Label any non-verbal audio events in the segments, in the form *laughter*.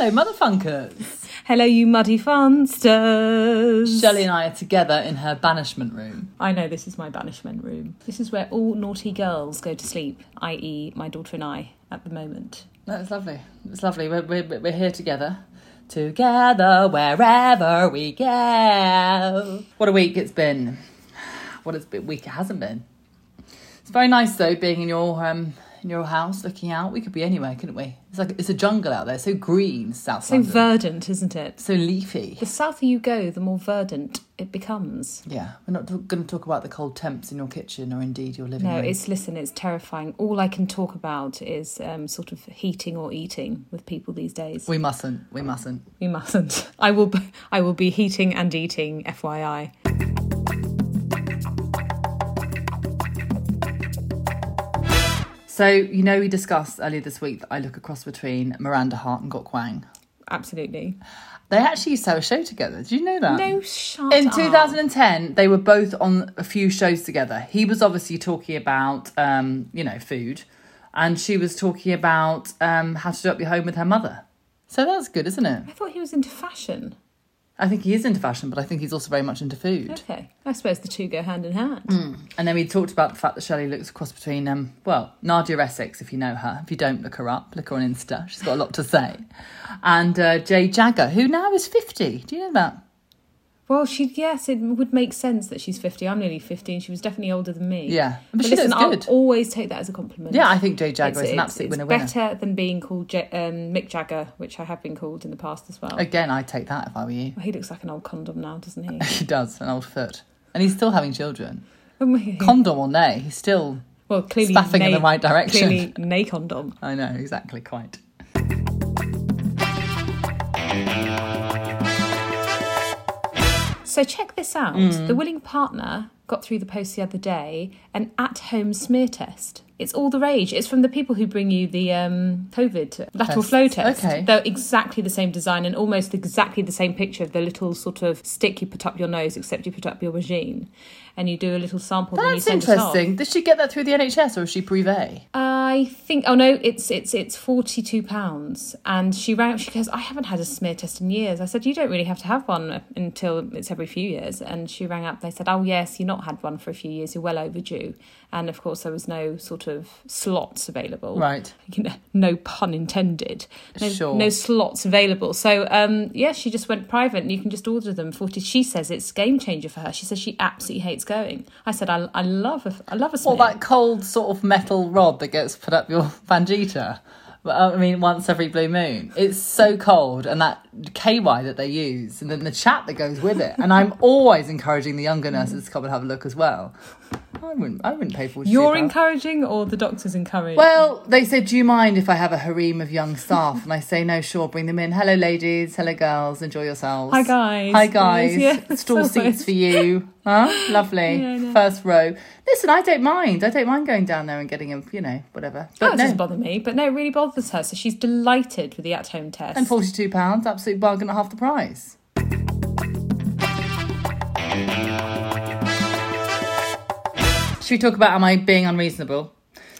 Hello, Motherfunkers. Hello, you muddy funsters. Shelley and I are together in her banishment room. I know this is my banishment room. This is where all naughty girls go to sleep, i.e., my daughter and I at the moment. That's lovely. It's lovely. We're, we're, we're here together. Together wherever we go. What a week it's been. What a week it hasn't been. It's very nice though being in your um in your house looking out. We could be anywhere, couldn't we? It's like it's a jungle out there, so green, South So London. verdant, isn't it? so leafy. The souther you go, the more verdant it becomes. Yeah, we're not going to talk about the cold temps in your kitchen or indeed your living No, room. No, it's listen, it's terrifying. All I can talk about is um, sort of heating or eating with people these days. We mustn't. We mustn't. We mustn't. *laughs* I will. Be, I will be heating and eating. FYI. So, you know, we discussed earlier this week that I look across between Miranda Hart and Gok Wan. Absolutely. They actually used to have a show together. Did you know that? No, shut In up. 2010, they were both on a few shows together. He was obviously talking about, um, you know, food, and she was talking about um, how to do up your home with her mother. So that's good, isn't it? I thought he was into fashion. I think he is into fashion, but I think he's also very much into food. Okay, I suppose the two go hand in hand. And then we talked about the fact that Shelley looks across between, um, well, Nadia Essex, if you know her. If you don't, look her up. Look her on Insta. She's got a lot to say. And uh, Jade Jagger, who now is 50. Do you know that? Well, she yes, it would make sense that she's fifty. I'm nearly fifty, and she was definitely older than me. Yeah. But, But she listen, looks I'll always take that as a compliment. Yeah, I think Jade Jagger It's- is an absolute it's winner winner. better than being called J- um, Mick Jagger, which I have been called in the past as well. Again, I'd take that if I were you. Well, he looks like an old condom now, doesn't he? *laughs* He does, an old foot. And he's still having children. *laughs* Condom or nay, he's still well clearly, spaffing in the right direction. Clearly, nay condom. *laughs* I know, exactly, quite. So check this out. Mm. The willing partner got through the post the other day an at-home smear test. It's all the rage. It's from the people who bring you the um, COVID lateral flow test. Okay. They're exactly the same design and almost exactly the same picture of the little sort of stick you put up your nose, except you put up your vagine, and you do a little sample. That's interesting. Did she get that through the NHS or is she privé? I think. Oh no, it's it's it's forty two pounds. And she rang. She goes, I haven't had a smear test in years. I said, you don't really have to have one until it's every few years. And she rang up. They said, oh yes, you've not had one for a few years. You're well overdue. And of course, there was no sort of slots available. Right. *laughs* You know, no pun intended. No, Sure. no slots available. So um, yeah, she just went private, and you can just order them. Forty. She says it's game changer for her. She says she absolutely hates going. I said, I, I love a I love a smear. Or that cold sort of metal rod that gets put up your *laughs* Fangita. I mean, once every blue moon. It's so cold, and that KY that they use, and then the chat that goes with it. And I'm *laughs* always encouraging the younger nurses to come and have a look as well. I wouldn't. I wouldn't pay for. You're encouraging, or the doctor's encouraging? Well, they said, "Do you mind if I have a harem of young staff?" And I say, "No, sure, bring them in. Hello, ladies. Hello, girls. Enjoy yourselves. Hi, guys. Hi, guys. Yes, yes, Stall seats for you. Huh? Lovely. Yeah, I. First row. Listen, I don't mind. I don't mind going down there and getting a, you know, whatever. Oh, But it no, doesn't bother me, but no, it really bothers her. So she's delighted with the at-home test. and forty-two pounds, absolute bargain at half the price. Should we talk about am I being unreasonable?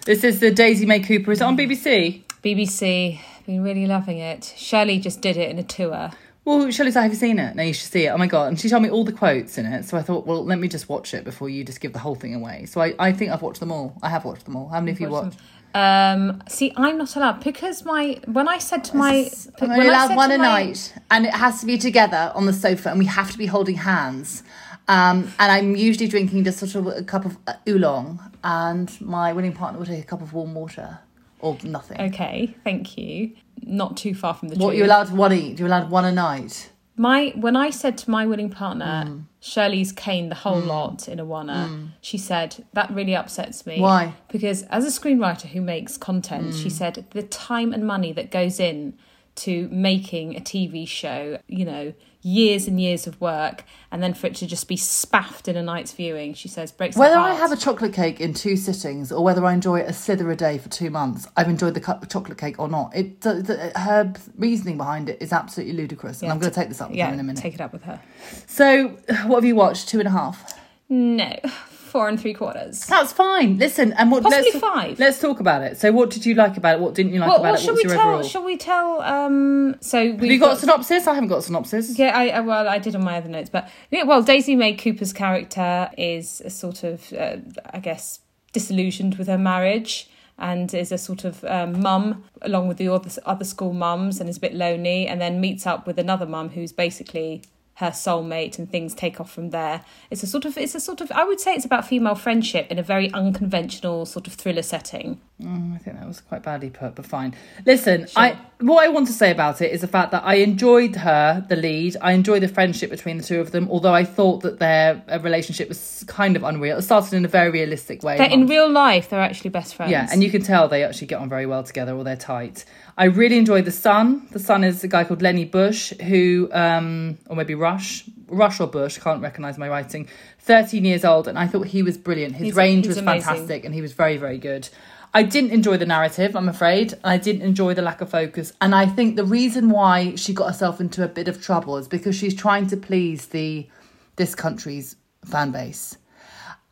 This is the Daisy May Cooper. Is it on BBC? BBC, been really loving it. Shirley just did it in a tour. Well, Shelley said, have you seen it? No, you should see it. Oh my God. And she told me all the quotes in it. So I thought, well, let me just watch it before you just give the whole thing away. So I, I think I've watched them all. I have watched them all. How many have you watched? Um, see, I'm not allowed because my when I said to my I'm only allowed one a my- night. And it has to be together on the sofa and we have to be holding hands. Um, and I'm usually drinking just sort of a cup of uh, oolong. And my winning partner will take a cup of warm water or nothing. Okay, thank you. Not too far from the What truth. you're allowed one eat? You're allowed one a night. My when I said to my willing partner, Mm. Shirley's cane the whole lot in a oneer, she said that really upsets me. Why? Because as a screenwriter who makes content, she said the time and money that goes in to making a TV show, you know, years and years of work, and then for it to just be spaffed in a night's viewing, she says breaks her Whether I have a chocolate cake in two sittings or whether I enjoy a slither a day for two months, I've enjoyed the cup of chocolate cake or not. It the, the, her reasoning behind it is absolutely ludicrous, and Yeah, I'm going to take this up with yeah, her in a minute. take it up with her. So, what have you watched? Two and a half. No, four and three quarters. That's fine. Listen, and what? Possibly let's, five. Let's talk about it. So, what did you like about it? What didn't you like Well, about well it? shall What's we tell? overall? Shall we tell? Um, so we've Have you got, got a synopsis? I haven't got a synopsis. Yeah, I, I well, I did on my other notes, but yeah, well, Daisy May Cooper's character is a sort of, uh, I guess, disillusioned with her marriage and is a sort of um, mum along with the other other school mums and is a bit lonely, and then meets up with another mum who's basically her soulmate, and things take off from there. It's a sort of, it's a sort of, I would say, it's about female friendship in a very unconventional sort of thriller setting. Mm, I think that was quite badly put, but fine. Listen, I what I want to say about it is the fact that I enjoyed her, the lead. I enjoyed the friendship between the two of them, although I thought that their uh, relationship was kind of unreal. It started in a very realistic way. They're, in real life, they're actually best friends. Yeah, and you can tell they actually get on very well together, or they're tight. I really enjoyed the son. The son is a guy called Lenny Bush, who, um, or maybe Rush, Rush or Bush, can't recognise my writing. Thirteen years old, and I thought he was brilliant. His He's- range he's was amazing. fantastic, and he was very, very good. I didn't enjoy the narrative, I'm afraid. I didn't enjoy the lack of focus, and I think the reason why she got herself into a bit of trouble is because she's trying to please the this country's fan base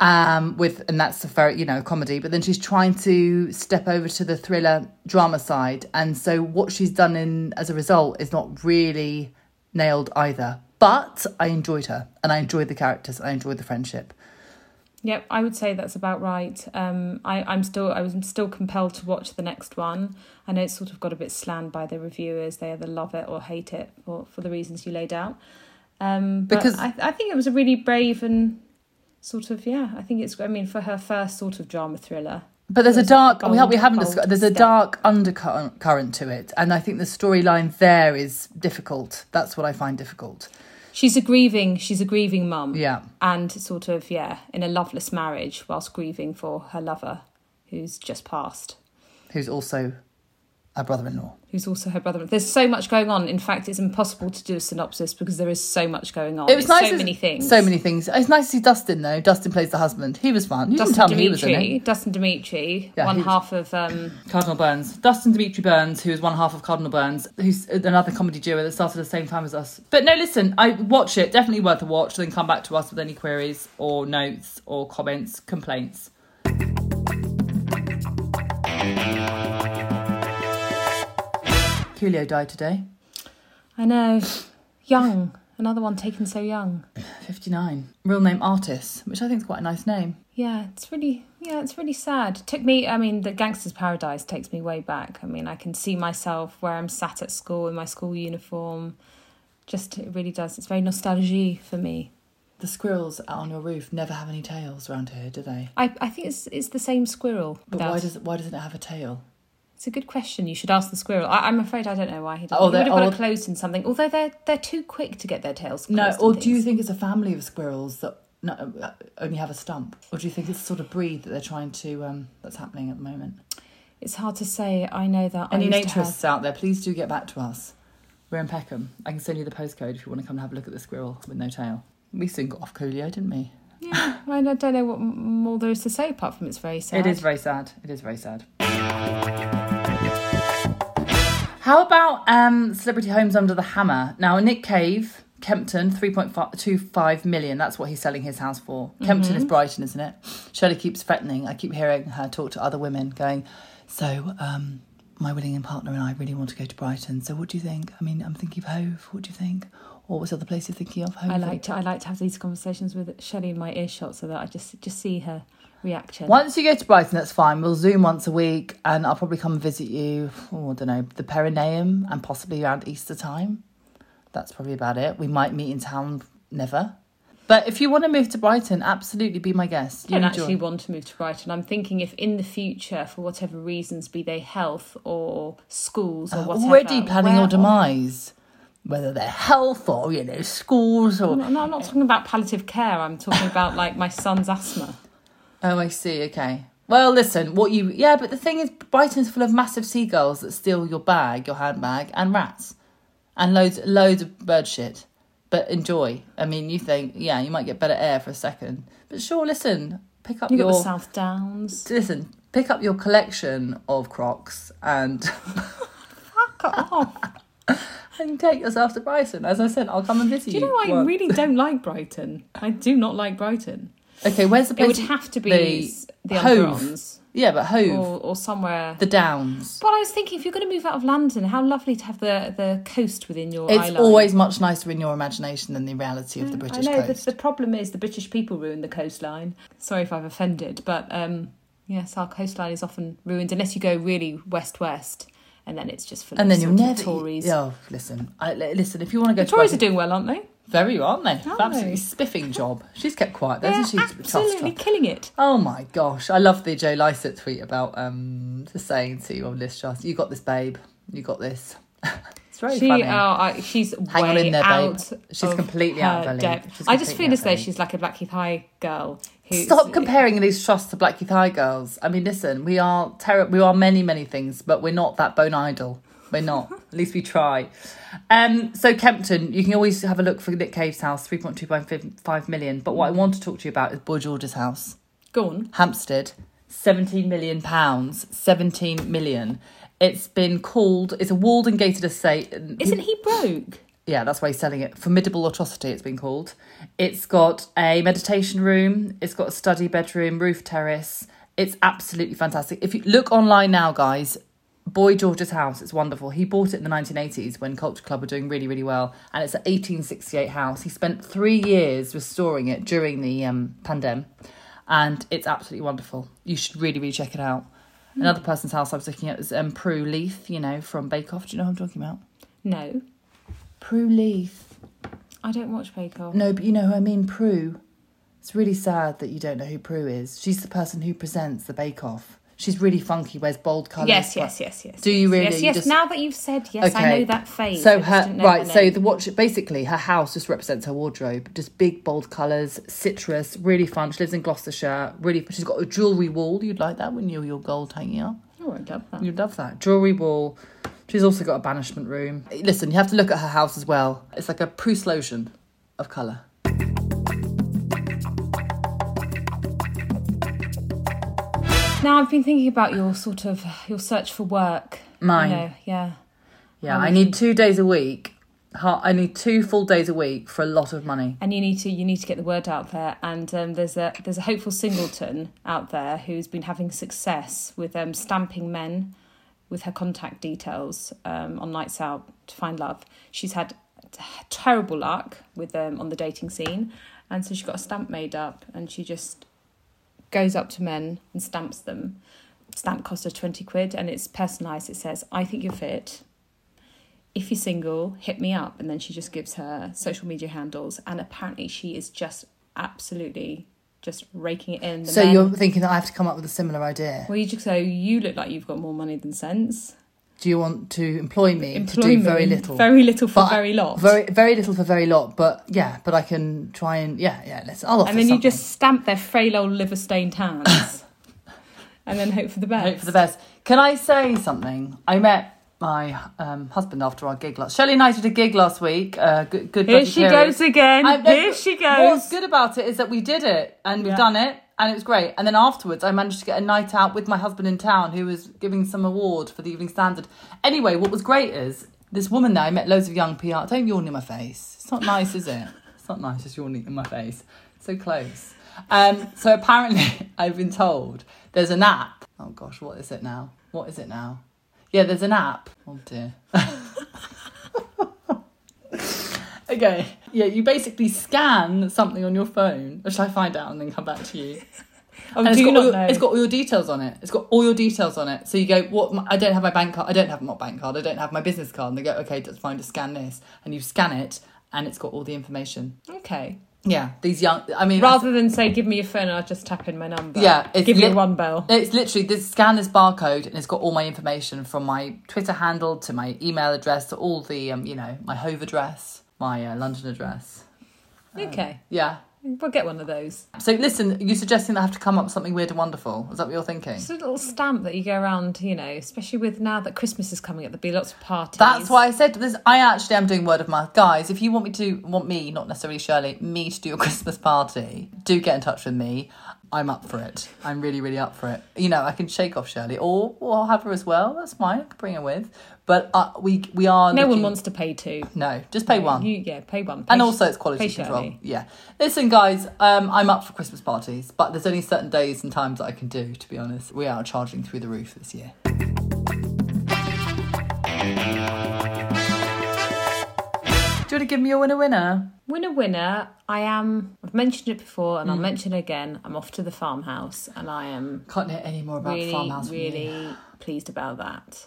um, with and that's a very you know comedy but then she's trying to step over to the thriller drama side and so what she's done in as a result is not really nailed either but i enjoyed her and i enjoyed the characters and i enjoyed the friendship Yep, I would say that's about right. Um, I, I'm still I was still compelled to watch the next one. I know it's sort of got a bit slammed by the reviewers. They either love it or hate it for, for the reasons you laid out. Um, but Because- I, I think it was a really brave and sort of yeah. I think it's I mean for her first sort of drama thriller. but there's a dark we, bold- we haven't discussed there's a dark undercurrent current to it and i think the storyline there is difficult that's what i find difficult She's a grieving she's a grieving mum. yeah And sort of yeah in a loveless marriage whilst grieving for her lover who's just passed. who's also a brother-in-law who's also her brother. There's so much going on. In fact, it's impossible to do a synopsis because there is so much going on. it was It's nice so to- many things. so many things it's nice to see dustin though dustin plays the husband he was fun you didn't tell Dustin me he was in it Demri, Dustin Demri, Yeah, one he was- half of um, Cardinal Burns. Dustin Demri Burns, who is one half of Cardinal Burns, who's another comedy duo that started at the same time as us. But no, listen, I watch it. Definitely worth a watch. Then come back to us with any queries or notes or comments, complaints. Coolio died today, I know, young. Another one taken so young. 59. Real name Artis, which I think is quite a nice name. Yeah, it's really yeah, it's really sad. took me. I mean, the Gangsta's Paradise takes me way back. I mean, I can see myself where I'm sat at school in my school uniform. Just it really does. It's very nostalgie for me. The squirrels out on your roof never have any tails around here, do they? I, I think it's it's the same squirrel. But why does it, why doesn't it have a tail? It's a good question. You should ask the squirrel. I, I'm afraid I don't know why he doesn't. Oh, he would have got it closed in something. Although they're they're too quick to get their tails. No, or do you think it's a family of squirrels that no, uh, only have a stump, or do you think it's a sort of breed that they're trying to um, that's happening at the moment? it's hard to say? I know that. Any I used to naturists out there, please do get back to us. We're in Peckham. I can send you the postcode if you want to come and have a look at the squirrel with no tail. We soon got off Coolio, didn't we? Yeah, *laughs* I don't don't know what more there is to say apart from it's very sad. It is very sad. It is very sad. How about um, Celebrity Homes Under the Hammer? Now, Nick Cave, Kemptown, 3.25 million. That's what he's selling his house for. Kemptown is Brighton, isn't it? Shirley keeps threatening. I keep hearing her talk to other women going, So, um, my willing partner and I really want to go to Brighton. So, what do you think? I mean, I'm thinking of Hove. What do you think? Or what's the other place you're thinking of? Hove? I like to I like to have these conversations with Shelley in my earshot so that I just just see her reaction. Once you go to Brighton, that's fine. We'll Zoom once a week and I'll probably come visit you, oh, I don't know, the Perineum and possibly around Easter time. That's probably about it. We might meet in town, never. But if you want to move to Brighton, absolutely be my guest. I don't enjoy. actually want to move to Brighton. I'm thinking if in the future, for whatever reasons, be they health or schools or Uh, whatever, already planning your demise. Whether they're health or, you know, schools or. No, no, I'm not talking about palliative care. I'm talking about like my son's asthma. Oh, I see. Okay. Well, listen, what you. Yeah, but the thing is, Brighton's full of massive seagulls that steal your bag, your handbag, and rats. And loads, loads of bird shit. But enjoy. I mean, you think, yeah, you might get better air for a second. But sure, listen, pick up You've your. got the South Downs. Listen, pick up your collection of Crocs and. Fuck off. And take yourself to Brighton. As I said, I'll come and visit you. Do you. know I Well, really don't like Brighton? I do not like Brighton. Okay, where's the It would have to be the the Hove. Yeah, but Hove, or, or somewhere. the Downs. But I was thinking, if you're going to move out of London, how lovely to have the, the coast within your It's always much nicer in your imagination than the reality of the I British know, coast. the, the problem is the British people ruin the coastline. Sorry if I've offended, but um, yes, our coastline is often ruined unless you go really west-west, and then it's just full and then you'll never. Tories. Oh, listen, I, listen. If you want to go The to Tories are doing well, aren't they? very well, aren't they? Aren't Absolutely they? spiffing job. She's kept quiet, They're hasn't she? Absolutely killing it. Oh my gosh, I love the Joe Lycett tweet about um just saying to oh, Liz Truss, "You got this, babe. You got this." *laughs* it's very She, funny. oh, I, she's Hang on way in there, babe. out. She's completely her out of her league. depth. I just feel as though she's like a Blackheath High girl. Who's, Stop comparing these trusts to Blackheath High girls. I mean, listen, we are terrible. We are many, many things, but we're not that bone idle. We're not. At least we try. Um, so Kemptown, you can always have a look for Nick Cave's house, three point two five million. But what I want to talk to you about is Boy George's house, Go on. Hampstead, seventeen million pounds, seventeen million. It's been called. It's a walled and gated estate. Isn't he broke? Yeah, that's why he's selling it. Formidable atrocity, it's been called. It's got a meditation room. It's got a study bedroom, roof terrace. It's absolutely fantastic. If you look online now, guys, Boy George's house. It's wonderful. He bought it in the 1980s when Culture Club were doing really, really well, and it's an 1868 house. He spent three years restoring it during the um, pandemic, and it's absolutely wonderful. You should really, really check it out. Another person's house I was looking at is um, Prue Leith, you know, from Bake Off. Do you know who I'm talking about? No, Prue Leith. I don't watch Bake Off. No, but you know who I mean, Prue. It's really sad that you don't know who Prue is. She's the person who presents the Bake Off. She's really funky, wears bold colours. Yes, yes, yes, yes. Do you really? Yes, yes. just- Now that you've said yes, I know that face. So her right, her so the watch basically her house just represents her wardrobe. Just big bold colours, citrus, really fun. She lives in Gloucestershire. Really, she's got a jewellery wall. You'd like that, wouldn't you? Your gold hanging up. Oh, I love that. You'd love that jewellery wall. She's also got a banishment room. Listen, you have to look at her house as well. It's like a Proustlosion of colour. Now I've been thinking about your sort of your search for work. Mine. You know, yeah. Yeah, How I would need two days a week. I need two full days a week for a lot of money. and you need to you need to get the word out there and um, there's a there's a hopeful singleton out there who's been having success with um, stamping men with her contact details um, on nights out to find love she's had terrible luck with them on the dating scene and so she got a stamp made up and she just goes up to men and stamps them stamp cost her 20 quid and it's personalized it says i think you're fit if you're single, hit me up. And then she just gives her social media handles. And apparently, she is just absolutely just raking it in. The so men- you're thinking that I have to come up with a similar idea. Well, you just so you look like you've got more money than sense. Do you want to employ me to Employ do me. very little? Very little for But- very lot. Very, very little for very lot, but yeah, but I can try and yeah, yeah. Let's. I'll offer and then you just stamp their frail old liver stained hands. *laughs* and then hope for the best. hope for the best. Can I say something? I met my um, husband after our gig last. Shelley and I did a gig last week. Uh, good, good. Here she period. goes again. I- Here she goes. What's good about it is that we did it and we've Yeah. done it and it was great. And then afterwards, I managed to get a night out with my husband in town who was giving some award for the Evening Standard. Anyway, what was great is this woman there, I met loads of young PR. Don't yawn in my face. It's not nice, is it? It's not nice just yawning in my face. So close. Um, so apparently, *laughs* I've been told there's an app. Oh gosh, what is it now? What is it now? Yeah, there's an app. Oh dear. *laughs* Okay. Yeah, you basically scan something on your phone, which I find out and then come back to you. oh, And it's got, not all your, know. it's got all your details on it. It's got all your details on it. So you go, what? I don't have my bank card. I don't have my bank card. I don't have my business card. And they go, okay, that's fine. Just scan this, and you scan it, and it's got all the information. okay. Yeah, these young. I mean, Rather than say, give me your phone, I'll just tap in my number. Yeah, it's give you lit- one bell. It's literally this scan this barcode and it's got all my information from my Twitter handle to my email address to all the um, you know, my Hove address, my uh, London address. Okay, Yeah. We'll get one of those. So listen, you're suggesting that I have to come up with something weird and wonderful. Is that what you're thinking? It's a little stamp that you go around, you know, especially with now that Christmas is coming up, there'll be lots of parties. That's why I said this. I actually am doing word of mouth, guys. If you want me to, want me, not necessarily Shirley, me to do a Christmas party, do get in touch with me. I'm up for it. I'm really, really up for it. You know, I can shake off Shirley, or, or I'll have her as well. That's fine. I can bring her with. But uh, we we are. No one wants to pay two. No, just pay one. You, yeah, pay one. Pay and also it's quality control. Shirley. Yeah. Listen, guys, um, I'm up for Christmas parties, but there's only certain days and times that I can do. To be honest, we are charging through the roof this year. Give me a winner winner? Winner, winner. I am. I've mentioned it before, and I'll hmm. mention it again. I'm off to the farmhouse, and I am Can't hear any more about really, farmhouse. from you. really pleased about that.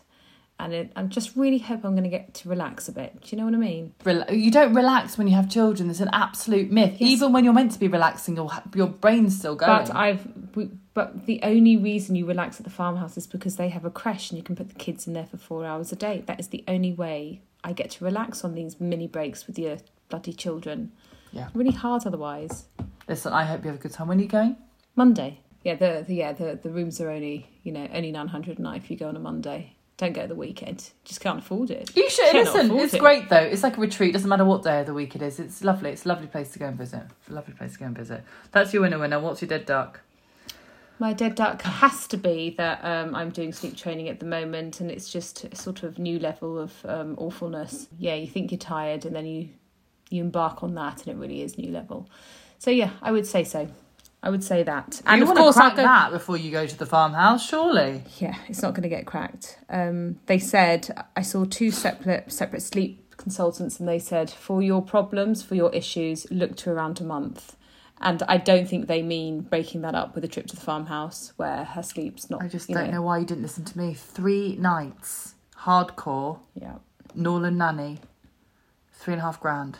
And it, I just really hope I'm going to get to relax a bit. Do you know what I mean? You don't relax when you have children. It's an absolute myth. Yes. Even when you're meant to be relaxing, your your brain's still going. But I've. we- But the only reason you relax at the farmhouse is because they have a creche and you can put the kids in there for four hours a day. That is the only way I get to relax on these mini breaks with your bloody children. Yeah. Really hard otherwise. Listen, I hope you have a good time. When are you going? Monday. Yeah, the, the yeah the, the rooms are only you know only nine hundred a night if you go on a Monday. Don't go the weekend. Just can't afford it. You should Cannot listen. It's it. great though. It's like a retreat. Doesn't matter what day of the week it is. It's lovely. It's a lovely place to go and visit. It's a lovely place to go and visit. That's your winner. Winner. What's your dead duck? My dead duck has to be that um, I'm doing sleep training at the moment, and it's just a sort of new level of um, awfulness. Yeah, you think you're tired, and then you you embark on that, and it really is new level. So yeah, I would say so. I would say that, and you of course I'll crack go. that before you go to the farmhouse, surely. Yeah, it's not going to get cracked. Um, they said I saw two separate separate sleep consultants, and they said for your problems, for your issues, look to around a month. And I don't think they mean breaking that up with a trip to the farmhouse where her sleep's not. I just you don't know. why you didn't listen to me. Three nights, hardcore, Yeah. Norland nanny, three and a half grand,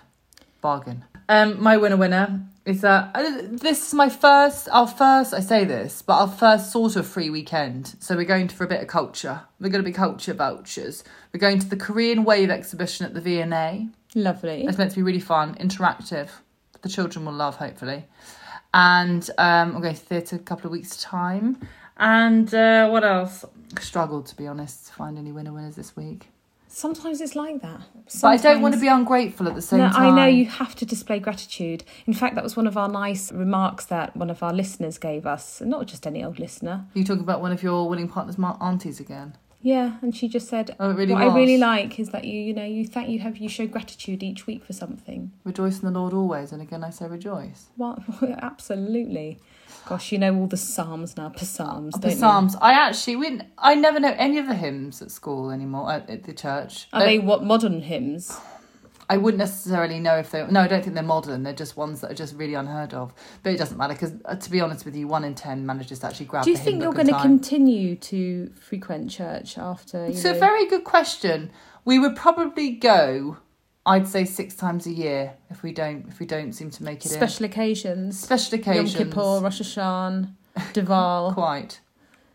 bargain. Um, my winner winner is that uh, this is my first, our first. I say this, but our first sort of free weekend. So we're going to for a bit of culture. We're going to be culture vouchers. We're going to the Korean Wave exhibition at the V&A. Lovely. It's meant to be really fun, interactive. The children will love, hopefully. And um, I'm going to theatre a couple of weeks' time. And uh, what else? Struggled, to be honest, to find any winner winners this week. Sometimes it's like that. But I don't want to be ungrateful at the same No, time. I know you have to display gratitude. In fact, that was one of our nice remarks that one of our listeners gave us. Not just any old listener. You talking about one of your winning partners' aunties again? Yeah, and she just said, Oh, really "What was. I really like is that you, you know, you thank you have you show gratitude each week for something." Rejoice in the Lord always, and again I say rejoice. Well, *laughs* absolutely. Gosh, you know all the psalms now, psalms, the don't you? Psalms. I actually, we, I never know any of the hymns at school anymore at, at the church. Are they what modern hymns? I wouldn't necessarily know if they. No, I don't think they're modern. They're just ones that are just really unheard of. But it doesn't matter because, uh, to be honest with you, one in ten manages to actually grab. Do you think you're going to continue to frequent church after? It's know, a very good question. We would probably go. I'd say six times a year if we don't if we don't seem to make it in. special occasions, Special occasions. Yom Kippur, Rosh Hashanah, *laughs* Deval. Quite,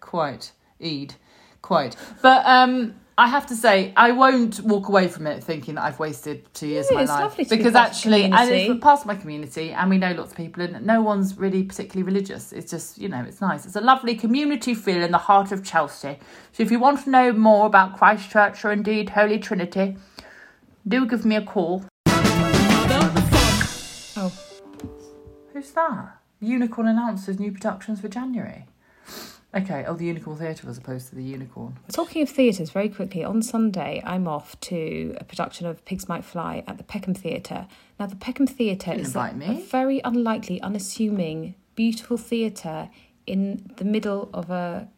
quite, Eid, quite. But um, I have to say, I won't walk away from it thinking that I've wasted two years No, of my life lovely to be because of actually, and it's past my community, and we know lots of people, and no one's really particularly religious. It's just you know, it's nice. It's a lovely community feel in the heart of Chelsea. So if you want to know more about Christchurch or indeed Holy Trinity, do give me a call. Oh, Who's that? Unicorn announces new productions for January. Okay, oh, the Unicorn Theatre as opposed to the Unicorn. Talking of theatres, very quickly, on Sunday I'm off to a production of Pigs Might Fly at the Peckham Theatre. Now, the Peckham Theatre is a, a very unlikely, unassuming, beautiful theatre in the middle of a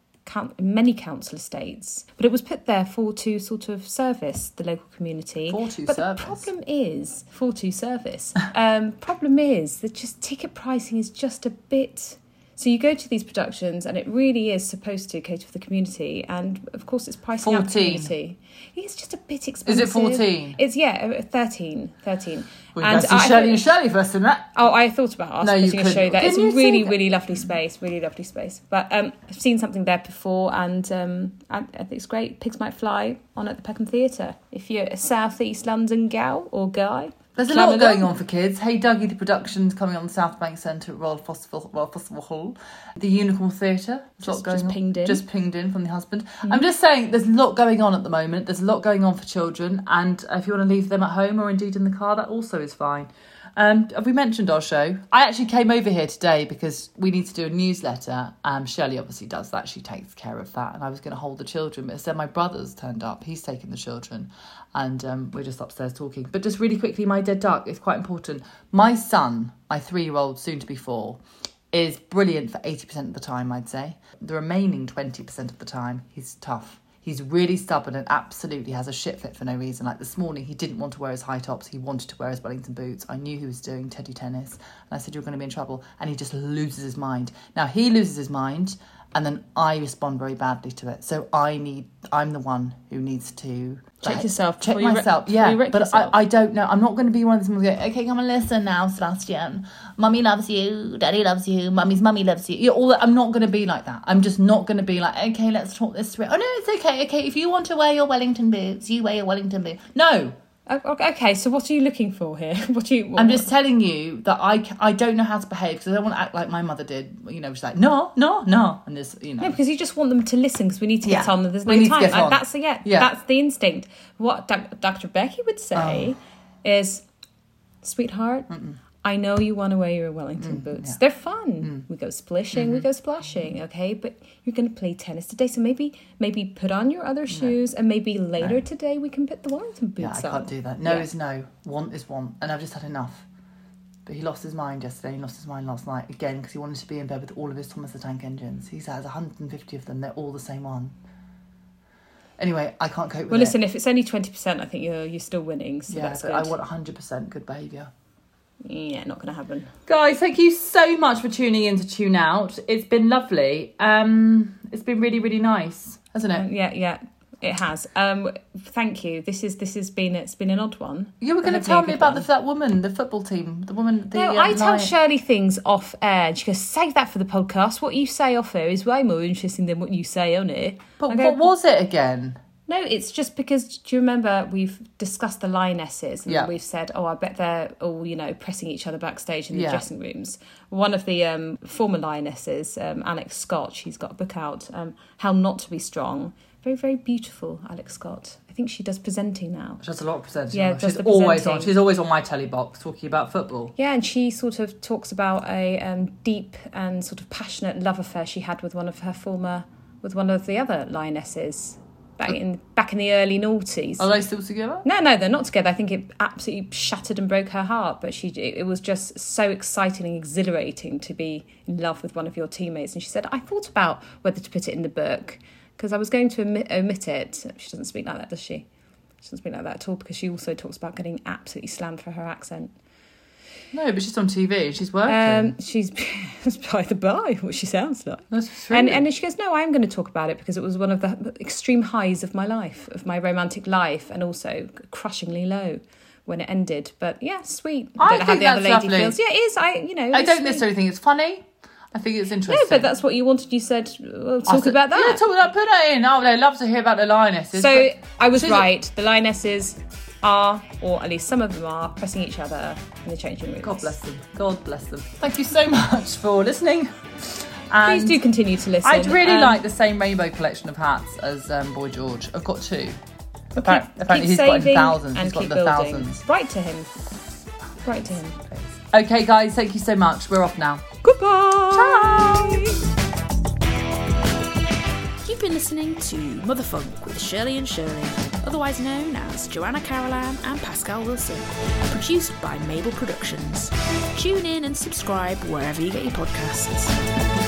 many council estates. But it was put there for to sort of service the local community. For to but service. the problem is for to service. *laughs* um, problem is that just ticket pricing is just a bit. So you go to these productions, and it really is supposed to cater for the community, and of course it's pricing out the community. It's just a bit expensive. Is it 14? It's yeah, uh, 13, 13. We And I- Shirley and Shirley first in that. Oh, I thought about No, asking you putting a show there. It's a really, really lovely space. Really lovely space. But um, I've seen something there before, and um, I, I think it's great. Pigs might fly on at the Peckham Theatre. If you're a South East London gal or guy, There's a Clam lot going on for kids. Hey Duggee, the production's coming on the South Bank Centre at Royal Festival, Royal Festival Hall. The Unicorn Theatre. Just- just pinged in. Just pinged in from the husband. I'm just saying there's a lot going on at the moment. There's a lot going on for children. And if you want to leave them at home or indeed in the car, that also is fine. Um, have we mentioned our show? I actually came over here today because we need to do a newsletter. Um, Shirley obviously does that. She takes care of that. And I was going to hold the children, but instead my brother's turned up. He's taken the children. And um, we're just upstairs talking. But just really quickly, my dead duck is quite important. My son, my three year old, soon to be four, is brilliant for 80% of the time, I'd say. The remaining 20% of the time, he's tough. He's really stubborn and absolutely has a shit fit for no reason. Like this morning, he didn't want to wear his high tops. He wanted to wear his Wellington boots. I knew he was doing teddy tennis. And I said, You're going to be in trouble. And he just loses his mind. Now, he loses his mind, and then I respond very badly to it. So I need, I'm the one who needs to Check like, yourself Check before you wreck- myself. before yeah, but yourself. I, I don't know. I'm not going to be one of those people who go, okay, come and listen now, Sebastian. Mummy loves you. Daddy loves you. Mummy's mummy loves you. you know, all that. I'm not going to be like that. I'm just not going to be like, okay, let's talk this through. Oh, no, it's okay. Okay, if you want to wear your Wellington boots, you wear your Wellington boots. No, Okay, so what are you looking for here? *laughs* What do you? What, I'm just telling you that I, I don't know how to behave because I don't want to act like my mother did. You know, she's like, no, no, no. And there's, you know. No, because you just want them to listen because we need to get Yeah, on. There's no we need to time. get Like, on. that's the yeah, Yeah. That's the instinct. What Dr. Becky would say Oh. is, "Sweetheart, I know you want to wear your Wellington mm, boots. They're fun. Mm. We go splishing, Mm-hmm. we go splashing. Mm-hmm. Okay, but you're going to play tennis today, so maybe maybe put on your other shoes, and maybe later today we can put the Wellington boots on. Yeah, I can't do that. No Yeah. is no. Want is want. And I've just had enough. But he lost his mind yesterday. He lost his mind last night again because he wanted to be in bed with all of his Thomas the Tank engines. He has 150 of them. They're all the same one. Anyway, I can't cope with Well, it. listen, if it's only twenty percent, I think you're you're still winning. So yeah, that's but good. I want 100% good behaviour. Yeah, not going to happen. Guys, thank you so much for tuning in to Tune Out. It's been lovely. Um, it's been really, really nice, hasn't it? Yeah, yeah, it has. Um, thank you. This is this has been it's been an odd one. You were going to tell me about the, that woman, the football team, the woman. The, No, um, I tell lion- Shirley things off air. and She goes, "Save that for the podcast. What you say off air is way more interesting than what you say on it." But go, what was it again? No, it's just because do you remember we've discussed the lionesses and Yeah. we've said, oh, I bet they're all you know pressing each other backstage in the Yeah. dressing rooms. One of the um, former lionesses, um, Alex Scott, she's got a book out, um, How Not to Be Strong. Very, very beautiful, Alex Scott. I think she does presenting now. She does a lot of presenting. Yeah, she's always on. She's always on my telly box talking about football. Yeah, and she sort of talks about a um, deep and sort of passionate love affair she had with one of her former, with one of the other lionesses back in back in the early noughties. Are they still together? No, no, they're not together. I think it absolutely shattered and broke her heart. But she, it, was just so exciting and exhilarating to be in love with one of your teammates. And she said, I thought about whether to put it in the book because I was going to omit, omit it. She doesn't speak like that, does she? She doesn't speak like that at all because she also talks about getting absolutely slammed for her accent. No, but she's on TV. She's working. Um, she's *laughs* by the by what she sounds like. That's true. And and she goes, no, I'm going to talk about it because it was one of the extreme highs of my life, of my romantic life, and also crushingly low when it ended. But yeah, sweet. I don't know how think the other that's lady lovely. feels. Yeah, it is. I you know. I don't sweet. necessarily think it's funny. I think it's interesting. No, but that's what you wanted. You said well, I talk said- about that. Yeah, talk about. Put that in. Oh, they love to hear about the lionesses. so I was right. The lionesses are, or at least some of them are, pressing each other in the changing rooms. God bless them. God bless them. Thank you so much for listening. And Please do continue to listen. I'd really Um, like the same rainbow collection of hats as um, Boy George. I've got two. keep- apparently, keep he's got in thousands. He's got the building. thousands. Write to him. Write to him. Okay, guys, thank you so much. We're off now. Goodbye. You've been listening to Mother Funk with Shirley and Shirley, otherwise known as Joanna Carolan and Pascal Wilson, produced by Mabel Productions. Tune in and subscribe wherever you get your podcasts.